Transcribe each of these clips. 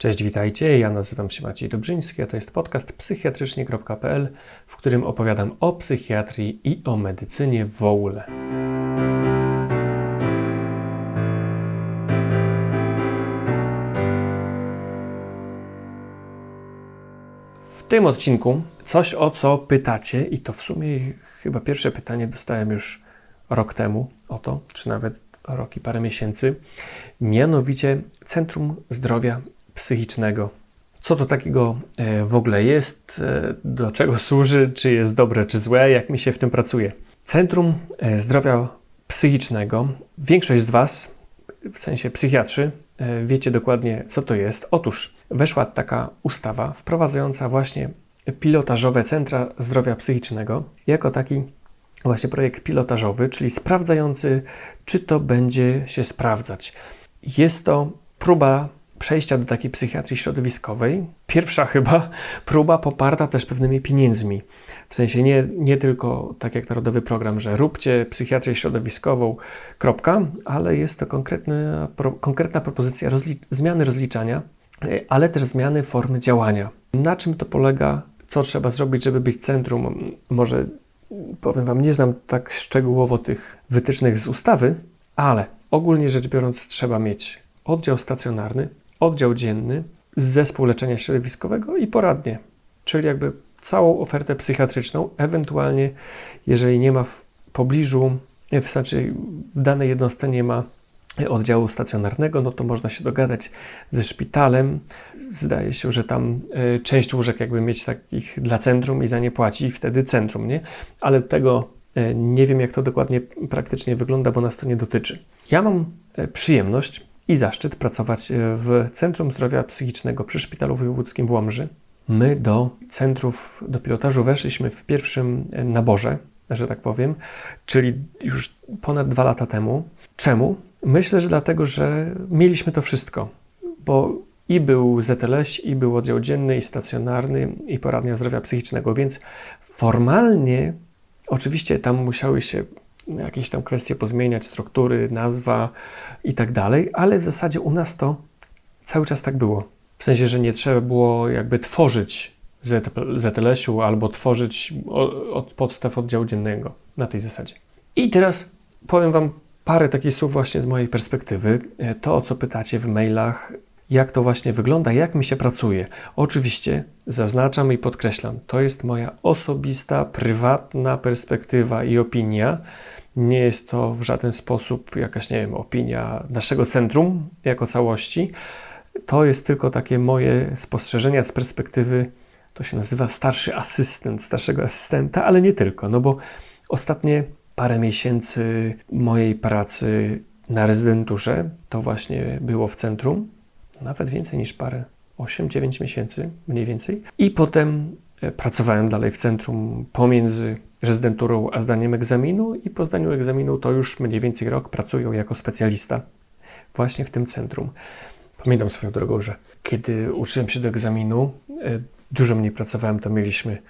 Cześć, witajcie. Ja nazywam się Maciej Dobrzyński, a to jest podcast psychiatrycznie.pl, w którym opowiadam o psychiatrii i o medycynie w ogóle. W tym odcinku coś, o co pytacie, i to w sumie chyba pierwsze pytanie dostałem już rok temu o to, czy nawet rok i parę miesięcy, mianowicie Centrum Zdrowia Psychicznego. Co to takiego e, w ogóle jest, e, do czego służy, czy jest dobre, czy złe, jak mi się w tym pracuje. Centrum e, Zdrowia Psychicznego, większość z Was, w sensie psychiatrzy, wiecie dokładnie, co to jest. Otóż weszła taka ustawa wprowadzająca właśnie pilotażowe centra zdrowia psychicznego jako taki właśnie projekt pilotażowy, czyli sprawdzający, czy to będzie się sprawdzać. Jest to próba przejścia do takiej psychiatrii środowiskowej. Pierwsza chyba próba poparta też pewnymi pieniędzmi. W sensie nie, nie tylko tak jak narodowy program, że róbcie psychiatrię środowiskową, kropka, ale jest to konkretna, pro, konkretna propozycja zmiany rozliczania, ale też zmiany formy działania. Na czym to polega? Co trzeba zrobić, żeby być centrum? Może powiem Wam, nie znam tak szczegółowo tych wytycznych z ustawy, ale ogólnie rzecz biorąc, trzeba mieć oddział stacjonarny, oddział dzienny, zespół leczenia środowiskowego i poradnie, czyli jakby całą ofertę psychiatryczną, ewentualnie jeżeli nie ma w pobliżu, w znaczy w danej jednostce nie ma oddziału stacjonarnego, no to można się dogadać ze szpitalem. Zdaje się, że tam e, część łóżek jakby mieć takich dla centrum i za nie płaci wtedy centrum, nie? Ale tego e, nie wiem, jak to dokładnie praktycznie wygląda, bo nas to nie dotyczy. Ja mam e, przyjemność i zaszczyt pracować w Centrum Zdrowia Psychicznego przy Szpitalu Wojewódzkim w Łomży. My do centrów, do pilotażu weszliśmy w pierwszym naborze, że tak powiem, czyli już ponad dwa lata temu. Czemu? Myślę, że dlatego, że mieliśmy to wszystko, bo i był ZLS, i był oddział dzienny, i stacjonarny, i poradnia zdrowia psychicznego, więc formalnie oczywiście tam musiały się jakieś tam kwestie pozmieniać, struktury, nazwa i tak dalej, ale w zasadzie u nas to cały czas tak było. W sensie, że nie trzeba było jakby tworzyć ZLS-u albo tworzyć od podstaw oddziału dziennego na tej zasadzie. I teraz powiem Wam parę takich słów właśnie z mojej perspektywy. E, to, o co pytacie w mailach, jak to właśnie wygląda, jak mi się pracuje. Oczywiście zaznaczam i podkreślam, to jest moja osobista, prywatna perspektywa i opinia. Nie jest to w żaden sposób jakaś, nie wiem, opinia naszego centrum jako całości. To jest tylko takie moje spostrzeżenia z perspektywy, to się nazywa starszy asystent, starszego asystenta, ale nie tylko, no bo ostatnie parę miesięcy mojej pracy na rezydenturze to właśnie było w centrum, nawet więcej niż parę, 8-9 miesięcy mniej więcej. I potem e, pracowałem dalej w centrum pomiędzy rezydenturą a zdaniem egzaminu i po zdaniu egzaminu to już mniej więcej rok pracuję jako specjalista właśnie w tym centrum. Pamiętam swoją drogą, że kiedy uczyłem się do egzaminu, e, dużo mniej pracowałem, to mieliśmy,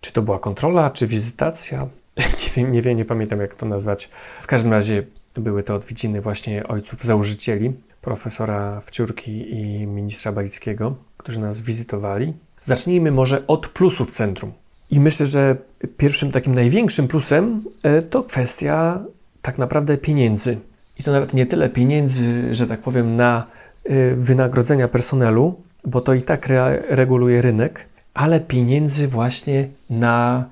czy to była kontrola, czy wizytacja, nie wiem, nie wiem, nie pamiętam jak to nazwać. W każdym razie były to odwiedziny właśnie ojców założycieli, profesora Wciurki i ministra Balickiego, którzy nas wizytowali. Zacznijmy może od plusów centrum. I myślę, że pierwszym takim największym plusem e, to kwestia tak naprawdę pieniędzy. I to nawet nie tyle pieniędzy, że tak powiem, na e, wynagrodzenia personelu, bo to i tak re reguluje rynek, ale pieniędzy właśnie na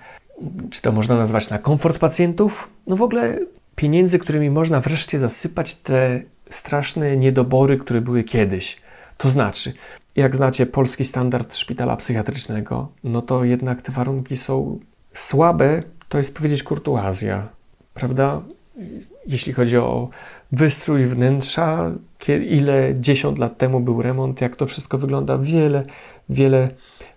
czy to można nazwać na komfort pacjentów? No w ogóle pieniędzy, którymi można wreszcie zasypać te straszne niedobory, które były kiedyś. To znaczy, jak znacie polski standard szpitala psychiatrycznego, no to jednak te warunki są słabe, to jest powiedzieć kurtuazja, prawda? Jeśli chodzi o wystrój wnętrza, ile dziesiąt lat temu był remont, jak to wszystko wygląda, wiele, wiele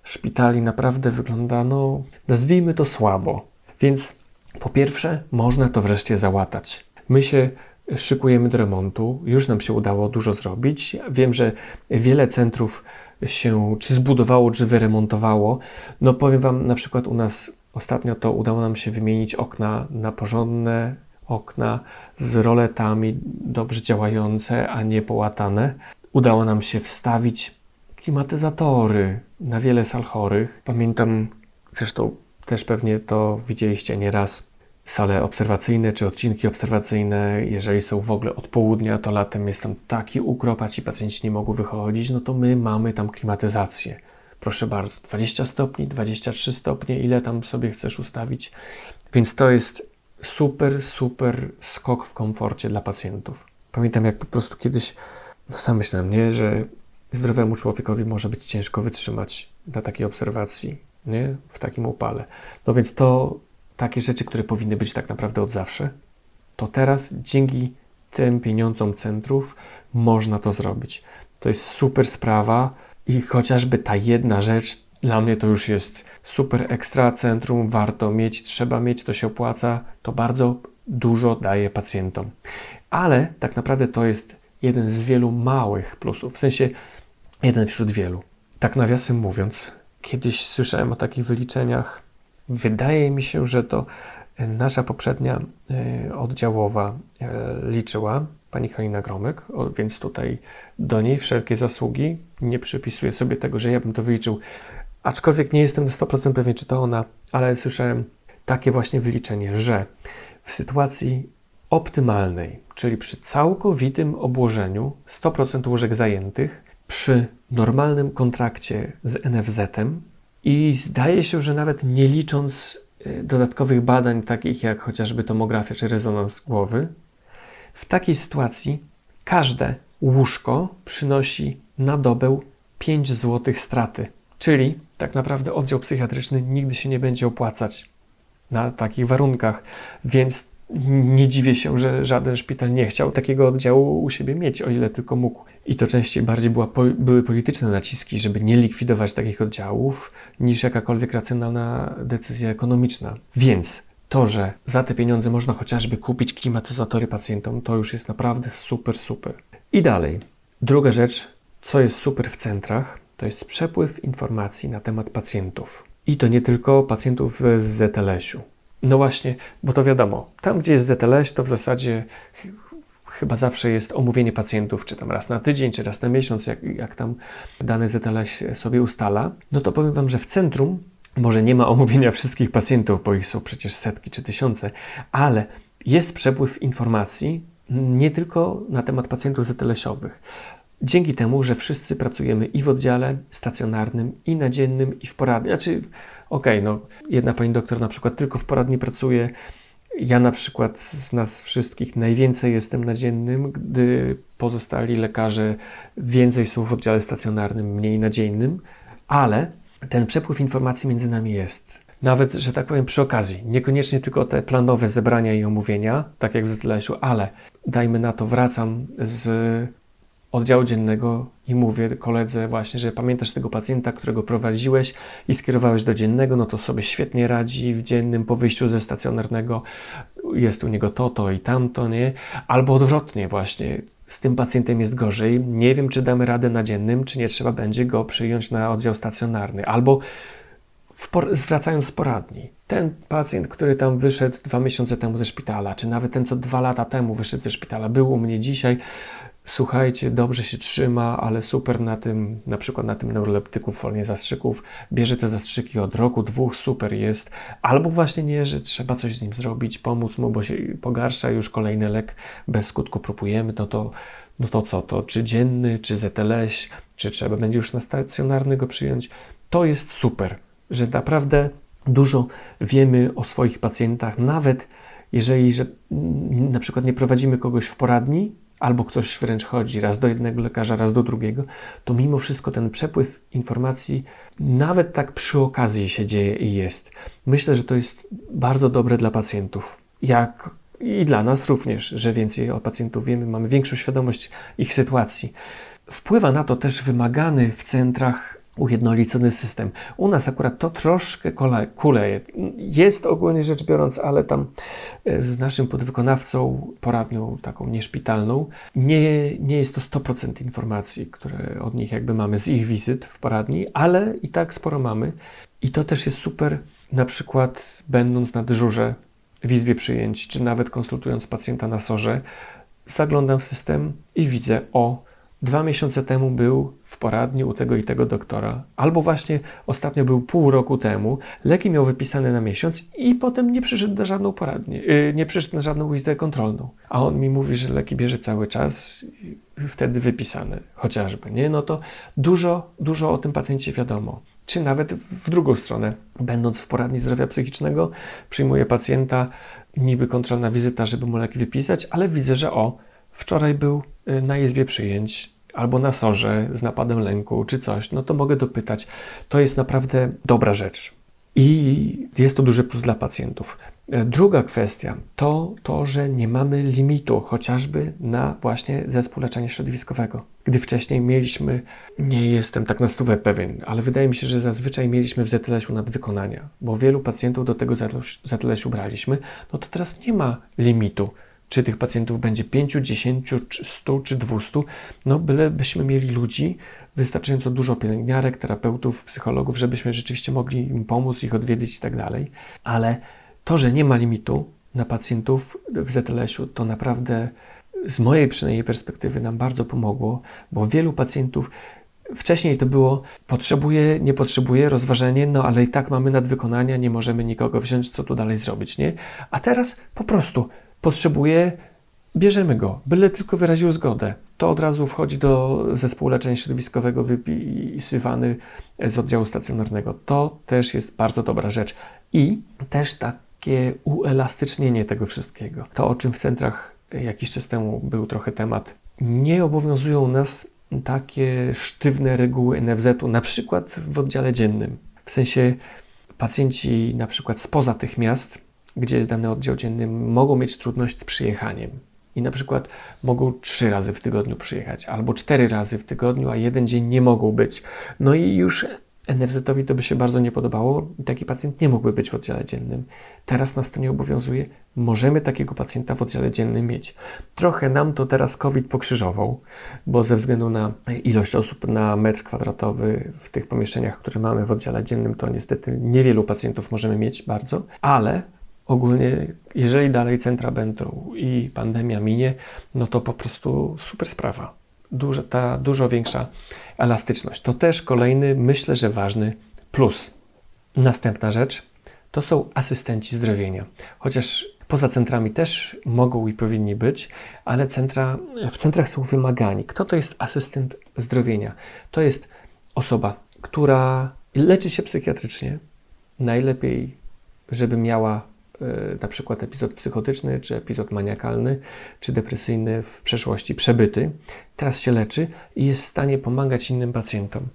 szpitali naprawdę wygląda, no, nazwijmy to słabo. Więc po pierwsze, można to wreszcie załatać. My się szykujemy do remontu, już nam się udało dużo zrobić. Wiem, że wiele centrów się czy zbudowało, czy wyremontowało. No powiem Wam, na przykład u nas ostatnio to udało nam się wymienić okna na porządne, okna z roletami dobrze działające, a nie połatane. Udało nam się wstawić klimatyzatory na wiele sal chorych. Pamiętam, zresztą też pewnie to widzieliście nieraz, sale obserwacyjne czy odcinki obserwacyjne, jeżeli są w ogóle od południa, to latem jest tam taki ukrop, a ci pacjenci nie mogą wychodzić, no to my mamy tam klimatyzację. Proszę bardzo, 20 stopni, 23 stopnie, ile tam sobie chcesz ustawić. Więc to jest super, super skok w komforcie dla pacjentów. Pamiętam, jak po prostu kiedyś, no sam myślałem, nie, że zdrowemu człowiekowi może być ciężko wytrzymać na takiej obserwacji, nie, w takim upale. No więc to takie rzeczy, które powinny być tak naprawdę od zawsze, to teraz dzięki tym pieniądzom centrów można to zrobić. To jest super sprawa i chociażby ta jedna rzecz dla mnie to już jest super ekstra centrum, warto mieć, trzeba mieć, to się opłaca, to bardzo dużo daje pacjentom. Ale tak naprawdę to jest jeden z wielu małych plusów, w sensie jeden wśród wielu. Tak nawiasem mówiąc, kiedyś słyszałem o takich wyliczeniach Wydaje mi się, że to e, nasza poprzednia e, oddziałowa e, liczyła, pani Halina Gromek, więc tutaj do niej wszelkie zasługi. Nie przypisuję sobie tego, że ja bym to wyliczył, aczkolwiek nie jestem na 100% pewien, czy to ona, ale słyszałem takie właśnie wyliczenie, że w sytuacji optymalnej, czyli przy całkowitym obłożeniu 100% łóżek zajętych, przy normalnym kontrakcie z NFZ-em, i zdaje się, że nawet nie licząc e, dodatkowych badań, takich jak chociażby tomografia czy rezonans głowy, w takiej sytuacji każde łóżko przynosi na dobę 5 zł straty. Czyli tak naprawdę oddział psychiatryczny nigdy się nie będzie opłacać na takich warunkach, więc nie dziwię się, że żaden szpital nie chciał takiego oddziału u siebie mieć, o ile tylko mógł. I to częściej bardziej była, były polityczne naciski, żeby nie likwidować takich oddziałów, niż jakakolwiek racjonalna decyzja ekonomiczna. Więc to, że za te pieniądze można chociażby kupić klimatyzatory pacjentom, to już jest naprawdę super, super. I dalej. Druga rzecz, co jest super w centrach, to jest przepływ informacji na temat pacjentów. I to nie tylko pacjentów z ZLS-u. No właśnie, bo to wiadomo, tam gdzie jest ZLS, to w zasadzie chyba zawsze jest omówienie pacjentów, czy tam raz na tydzień, czy raz na miesiąc, jak, jak tam dane ZLS sobie ustala. No to powiem Wam, że w centrum może nie ma omówienia wszystkich pacjentów, bo ich są przecież setki czy tysiące, ale jest przepływ informacji nie tylko na temat pacjentów ZLS-owych. Dzięki temu, że wszyscy pracujemy i w oddziale stacjonarnym, i nadziennym, i w poradni. Znaczy, okej, okay, no, jedna pani doktor na przykład tylko w poradni pracuje. Ja na przykład z nas wszystkich najwięcej jestem nadziennym, gdy pozostali lekarze więcej są w oddziale stacjonarnym, mniej nadziennym, ale ten przepływ informacji między nami jest. Nawet, że tak powiem, przy okazji, niekoniecznie tylko te planowe zebrania i omówienia, tak jak w ZTLS-u, ale dajmy na to, wracam z oddziału dziennego i mówię koledze właśnie, że pamiętasz tego pacjenta, którego prowadziłeś i skierowałeś do dziennego, no to sobie świetnie radzi w dziennym, po wyjściu ze stacjonarnego. Jest u niego to, to i tamto, nie? Albo odwrotnie właśnie, z tym pacjentem jest gorzej, nie wiem, czy damy radę na dziennym, czy nie trzeba będzie go przyjąć na oddział stacjonarny, albo zwracając z poradni. Ten pacjent, który tam wyszedł dwa miesiące temu ze szpitala, czy nawet ten, co dwa lata temu wyszedł ze szpitala, był u mnie dzisiaj, słuchajcie, dobrze się trzyma, ale super na tym, na przykład na tym neuroleptyku w formie zastrzyków, bierze te zastrzyki od roku, dwóch, super jest, albo właśnie nie, że trzeba coś z nim zrobić, pomóc mu, bo się pogarsza, już kolejny lek bez skutku próbujemy, no to, no to co, to czy dzienny, czy ZLS, czy trzeba będzie już na stacjonarny go przyjąć, to jest super, że naprawdę dużo wiemy o swoich pacjentach, nawet jeżeli że na przykład nie prowadzimy kogoś w poradni, albo ktoś wręcz chodzi raz do jednego lekarza, raz do drugiego, to mimo wszystko ten przepływ informacji nawet tak przy okazji się dzieje i jest. Myślę, że to jest bardzo dobre dla pacjentów. Jak i dla nas również, że więcej o pacjentów wiemy, mamy większą świadomość ich sytuacji. Wpływa na to też wymagany w centrach ujednolicony system. U nas akurat to troszkę kuleje. Jest ogólnie rzecz biorąc, ale tam e, z naszym podwykonawcą, poradnią taką nieszpitalną, nie, nie jest to 100% informacji, które od nich jakby mamy z ich wizyt w poradni, ale i tak sporo mamy. I to też jest super, na przykład będąc na dyżurze w izbie przyjęć, czy nawet konsultując pacjenta na sorze, zaglądam w system i widzę, o, dwa miesiące temu był w poradni u tego i tego doktora, albo właśnie ostatnio był pół roku temu, leki miał wypisane na miesiąc i potem nie przyszedł na żadną poradnię, yy, nie przyszedł na żadną wizytę kontrolną. A on mi mówi, że leki bierze cały czas, wtedy wypisane chociażby, nie? No to dużo, dużo o tym pacjencie wiadomo. Czy nawet w drugą stronę, będąc w poradni zdrowia psychicznego, przyjmuję pacjenta, niby kontrolna wizyta, żeby mu leki wypisać, ale widzę, że o, wczoraj był y, na izbie przyjęć albo na sorze z napadem lęku czy coś, no to mogę dopytać. To jest naprawdę dobra rzecz. I jest to duży plus dla pacjentów. E, druga kwestia to to, że nie mamy limitu chociażby na właśnie zespół leczenia środowiskowego. Gdy wcześniej mieliśmy, nie jestem tak na stówę pewien, ale wydaje mi się, że zazwyczaj mieliśmy w ZLS-u nadwykonania, bo wielu pacjentów do tego ZLS-u braliśmy, no to teraz nie ma limitu czy tych pacjentów będzie 5, 10, 100 czy 200, no bylebyśmy mieli ludzi, wystarczająco dużo pielęgniarek, terapeutów, psychologów, żebyśmy rzeczywiście mogli im pomóc, ich odwiedzić i tak dalej. Ale to, że nie ma limitu na pacjentów w ZLS-u, to naprawdę z mojej przynajmniej perspektywy nam bardzo pomogło, bo wielu pacjentów Wcześniej to było potrzebuje, nie potrzebuje, rozważenie, no ale i tak mamy nadwykonania, nie możemy nikogo wziąć, co tu dalej zrobić, nie? A teraz po prostu potrzebuje, bierzemy go, byle tylko wyraził zgodę. To od razu wchodzi do zespołu leczenia środowiskowego wypisywany z oddziału stacjonarnego. To też jest bardzo dobra rzecz. I też takie uelastycznienie tego wszystkiego. To, o czym w centrach jakiś czas temu był trochę temat. Nie obowiązują nas takie sztywne reguły NFZ-u, na przykład w oddziale dziennym. W sensie pacjenci na przykład spoza tych miast gdzie jest dany oddział dzienny, mogą mieć trudność z przyjechaniem. I na przykład mogą trzy razy w tygodniu przyjechać, albo cztery razy w tygodniu, a jeden dzień nie mogą być. No i już NFZ-owi to by się bardzo nie podobało i taki pacjent nie mógłby być w oddziale dziennym. Teraz nas to nie obowiązuje. Możemy takiego pacjenta w oddziale dziennym mieć. Trochę nam to teraz COVID pokrzyżował, bo ze względu na ilość osób na metr kwadratowy w tych pomieszczeniach, które mamy w oddziale dziennym, to niestety niewielu pacjentów możemy mieć bardzo, ale ogólnie, jeżeli dalej centra będą i pandemia minie, no to po prostu super sprawa. Duża, ta dużo większa elastyczność. To też kolejny, myślę, że ważny plus. Następna rzecz to są asystenci zdrowienia. Chociaż poza centrami też mogą i powinni być, ale centra, w centrach są wymagani. Kto to jest asystent zdrowienia? To jest osoba, która leczy się psychiatrycznie, najlepiej, żeby miała na przykład epizod psychotyczny, czy epizod maniakalny, czy depresyjny w przeszłości przebyty, teraz się leczy i jest w stanie pomagać innym pacjentom.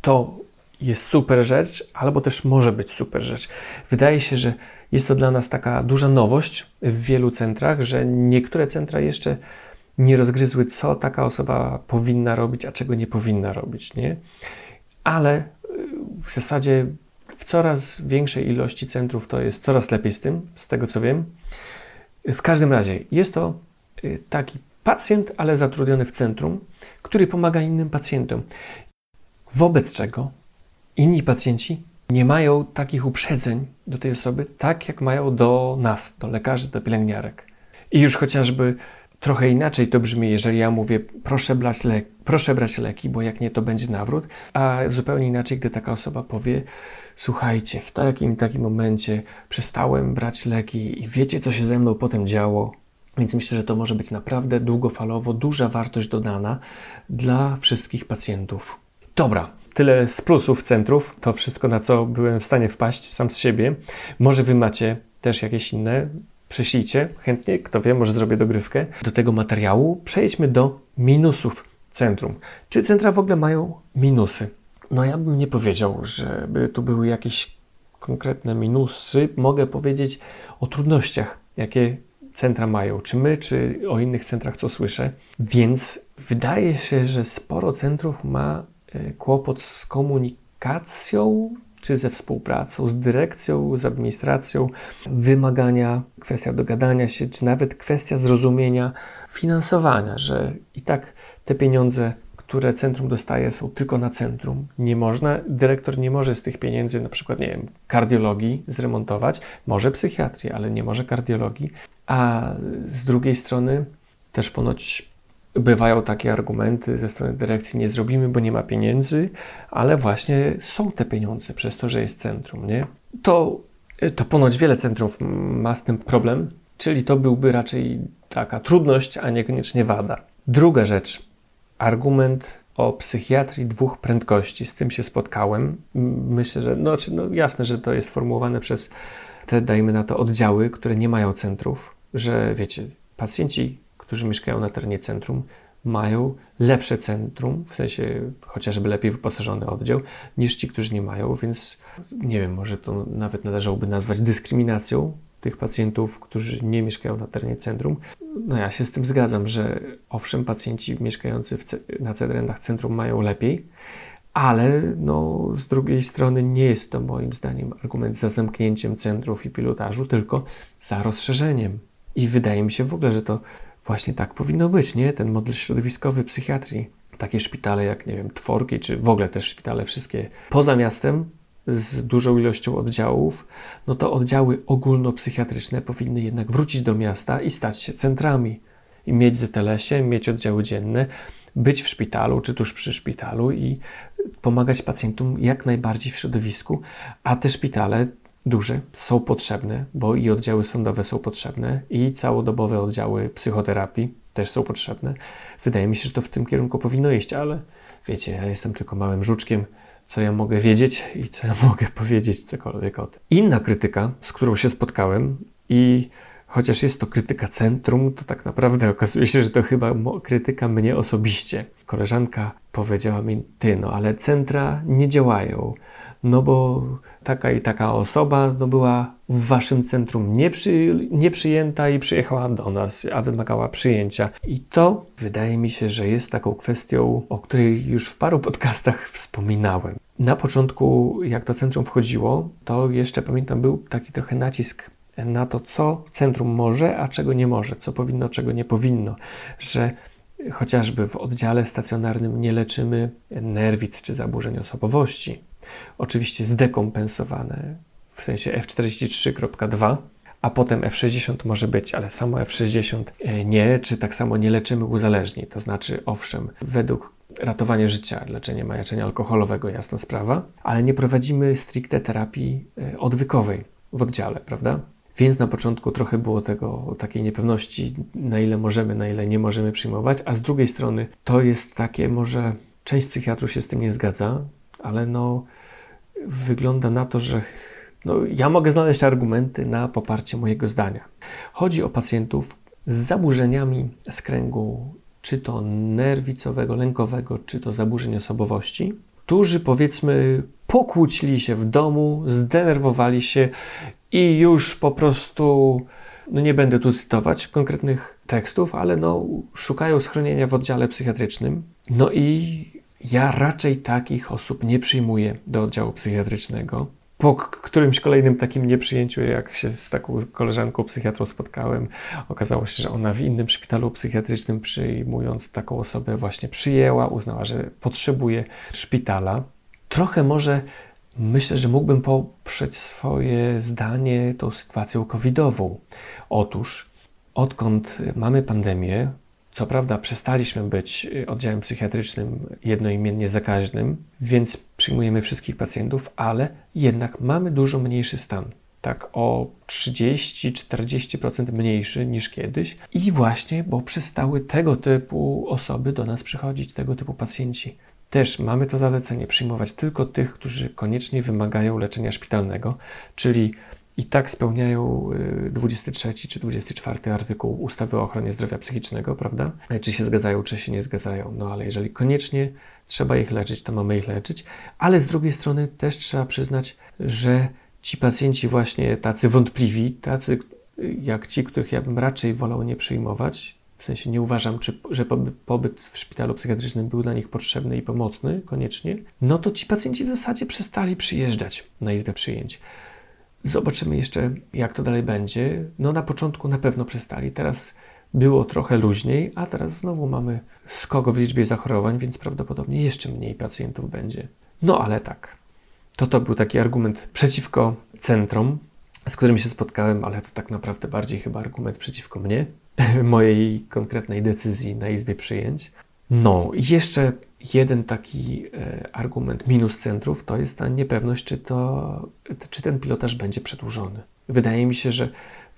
To jest super rzecz, albo też może być super rzecz. Wydaje się, że jest to dla nas taka duża nowość w wielu centrach, że niektóre centra jeszcze nie rozgryzły, co taka osoba powinna robić, a czego nie powinna robić, nie? Ale e, w zasadzie coraz większej ilości centrów to jest coraz lepiej z tym, z tego co wiem. W każdym razie jest to y, taki pacjent, ale zatrudniony w centrum, który pomaga innym pacjentom. Wobec czego inni pacjenci nie mają takich uprzedzeń do tej osoby, tak jak mają do nas, do lekarzy, do pielęgniarek. I już chociażby trochę inaczej to brzmi, jeżeli ja mówię, proszę brać, le proszę brać leki, bo jak nie, to będzie nawrót, a zupełnie inaczej, gdy taka osoba powie, słuchajcie, w takim takim momencie przestałem brać leki i wiecie, co się ze mną potem działo. Więc myślę, że to może być naprawdę długofalowo duża wartość dodana dla wszystkich pacjentów. Dobra, tyle z plusów centrów. To wszystko, na co byłem w stanie wpaść sam z siebie. Może wy macie też jakieś inne prześlijcie chętnie, kto wie, może zrobię dogrywkę do tego materiału. Przejdźmy do minusów centrum. Czy centra w ogóle mają minusy? No ja bym nie powiedział, żeby tu były jakieś konkretne minusy. Mogę powiedzieć o trudnościach, jakie centra mają, czy my, czy o innych centrach, co słyszę. Więc wydaje się, że sporo centrów ma e, kłopot z komunikacją, czy ze współpracą z dyrekcją, z administracją, wymagania, kwestia dogadania się, czy nawet kwestia zrozumienia finansowania, że i tak te pieniądze, które centrum dostaje, są tylko na centrum. Nie można, dyrektor nie może z tych pieniędzy, na przykład, nie wiem, kardiologii zremontować, może psychiatrii, ale nie może kardiologii, a z drugiej strony też ponoć bywają takie argumenty ze strony dyrekcji, nie zrobimy, bo nie ma pieniędzy, ale właśnie są te pieniądze przez to, że jest centrum, nie? To, to ponoć wiele centrów ma z tym problem, czyli to byłby raczej taka trudność, a niekoniecznie wada. Druga rzecz, argument o psychiatrii dwóch prędkości. Z tym się spotkałem. Myślę, że no, no jasne, że to jest formułowane przez te, dajmy na to, oddziały, które nie mają centrów, że wiecie, pacjenci, którzy mieszkają na terenie centrum, mają lepsze centrum, w sensie chociażby lepiej wyposażony oddział, niż ci, którzy nie mają, więc nie wiem, może to nawet należałoby nazwać dyskryminacją tych pacjentów, którzy nie mieszkają na terenie centrum. No ja się z tym zgadzam, że owszem, pacjenci mieszkający na terenach centrum mają lepiej, ale no, z drugiej strony nie jest to moim zdaniem argument za zamknięciem centrów i pilotażu, tylko za rozszerzeniem. I wydaje mi się w ogóle, że to właśnie tak powinno być, nie? Ten model środowiskowy psychiatrii. Takie szpitale jak, nie wiem, Tworki, czy w ogóle też szpitale wszystkie poza miastem, z dużą ilością oddziałów, no to oddziały ogólnopsychiatryczne powinny jednak wrócić do miasta i stać się centrami. I mieć ZTLS-ie, mieć oddziały dzienne, być w szpitalu czy tuż przy szpitalu i pomagać pacjentom jak najbardziej w środowisku, a te szpitale duże są potrzebne, bo i oddziały sądowe są potrzebne, i całodobowe oddziały psychoterapii też są potrzebne. Wydaje mi się, że to w tym kierunku powinno iść, ale wiecie, ja jestem tylko małym żuczkiem co ja mogę wiedzieć i co ja mogę powiedzieć cokolwiek o tym. Inna krytyka, z którą się spotkałem i chociaż jest to krytyka centrum, to tak naprawdę okazuje się, że to chyba krytyka mnie osobiście. Koleżanka powiedziała mi, ty no ale centra nie działają no bo taka i taka osoba no, była w waszym centrum nieprzy, nieprzyjęta i przyjechała do nas, a wymagała przyjęcia. I to wydaje mi się, że jest taką kwestią, o której już w paru podcastach wspominałem. Na początku, jak to centrum wchodziło, to jeszcze pamiętam, był taki trochę nacisk na to, co centrum może, a czego nie może, co powinno, czego nie powinno, że chociażby w oddziale stacjonarnym nie leczymy nerwic czy zaburzeń osobowości, oczywiście zdekompensowane w sensie F43.2, a potem F60 może być, ale samo F60 e, nie, czy tak samo nie leczymy uzależnień. To znaczy, owszem, według ratowania życia, leczenie majaczenia alkoholowego, jasna sprawa, ale nie prowadzimy stricte terapii e, odwykowej w oddziale, prawda? Więc na początku trochę było tego, takiej niepewności, na ile możemy, na ile nie możemy przyjmować, a z drugiej strony to jest takie, może część psychiatrów się z tym nie zgadza, ale no wygląda na to, że no, ja mogę znaleźć argumenty na poparcie mojego zdania. Chodzi o pacjentów z zaburzeniami z kręgu czy to nerwicowego, lękowego, czy to zaburzeń osobowości, którzy powiedzmy pokłócili się w domu, zdenerwowali się i już po prostu, no nie będę tu cytować konkretnych tekstów, ale no szukają schronienia w oddziale psychiatrycznym. No i ja raczej takich osób nie przyjmuję do oddziału psychiatrycznego. Po którymś kolejnym takim nieprzyjęciu, jak się z taką koleżanką psychiatrą spotkałem, okazało się, że ona w innym szpitalu psychiatrycznym przyjmując taką osobę właśnie przyjęła, uznała, że potrzebuje szpitala. Trochę może myślę, że mógłbym poprzeć swoje zdanie tą sytuacją covidową. Otóż, odkąd mamy pandemię, co prawda przestaliśmy być oddziałem psychiatrycznym jednoimiennie zakaźnym, więc przyjmujemy wszystkich pacjentów, ale jednak mamy dużo mniejszy stan. Tak o 30-40% mniejszy niż kiedyś. I właśnie, bo przestały tego typu osoby do nas przychodzić, tego typu pacjenci. Też mamy to zalecenie przyjmować tylko tych, którzy koniecznie wymagają leczenia szpitalnego, czyli i tak spełniają 23 y, czy 24 artykuł ustawy o ochronie zdrowia psychicznego, prawda? Czy się zgadzają, czy się nie zgadzają. No ale jeżeli koniecznie trzeba ich leczyć, to mamy ich leczyć. Ale z drugiej strony też trzeba przyznać, że ci pacjenci właśnie tacy wątpliwi, tacy jak ci, których ja bym raczej wolał nie przyjmować, w sensie nie uważam, czy, że pobyt w szpitalu psychiatrycznym był dla nich potrzebny i pomocny koniecznie, no to ci pacjenci w zasadzie przestali przyjeżdżać na izbę przyjęć. Zobaczymy jeszcze, jak to dalej będzie. No na początku na pewno przestali, teraz było trochę luźniej, a teraz znowu mamy skok w liczbie zachorowań, więc prawdopodobnie jeszcze mniej pacjentów będzie. No ale tak, to to był taki argument przeciwko centrum. Z którym się spotkałem, ale to tak naprawdę bardziej chyba argument przeciwko mnie, mojej konkretnej decyzji na Izbie Przyjęć. No i jeszcze jeden taki e, argument minus centrów to jest ta niepewność, czy, to, czy ten pilotaż będzie przedłużony. Wydaje mi się, że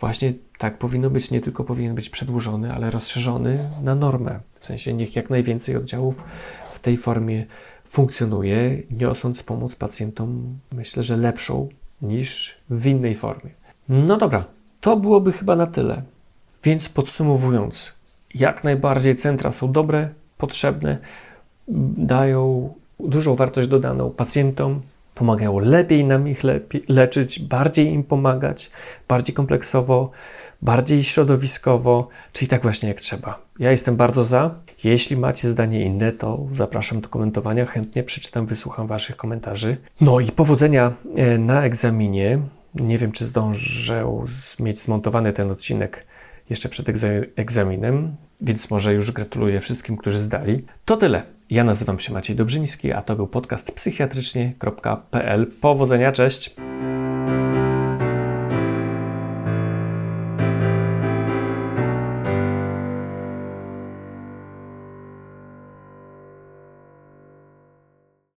właśnie tak powinno być, nie tylko powinien być przedłużony, ale rozszerzony na normę. W sensie niech jak najwięcej oddziałów w tej formie funkcjonuje, niosąc pomoc pacjentom, myślę, że lepszą niż w innej formie. No dobra, to byłoby chyba na tyle. Więc podsumowując, jak najbardziej centra są dobre, potrzebne, dają dużą wartość dodaną pacjentom, pomagają lepiej nam ich leczyć, bardziej im pomagać, bardziej kompleksowo, bardziej środowiskowo, czyli tak właśnie jak trzeba. Ja jestem bardzo za. Jeśli macie zdanie inne, to zapraszam do komentowania. Chętnie przeczytam, wysłucham Waszych komentarzy. No i powodzenia e, na egzaminie. Nie wiem, czy zdążę mieć zmontowany ten odcinek jeszcze przed egzaminem, więc może już gratuluję wszystkim, którzy zdali. To tyle. Ja nazywam się Maciej Dobrzyński, a to był podcast psychiatrycznie.pl. Powodzenia, cześć!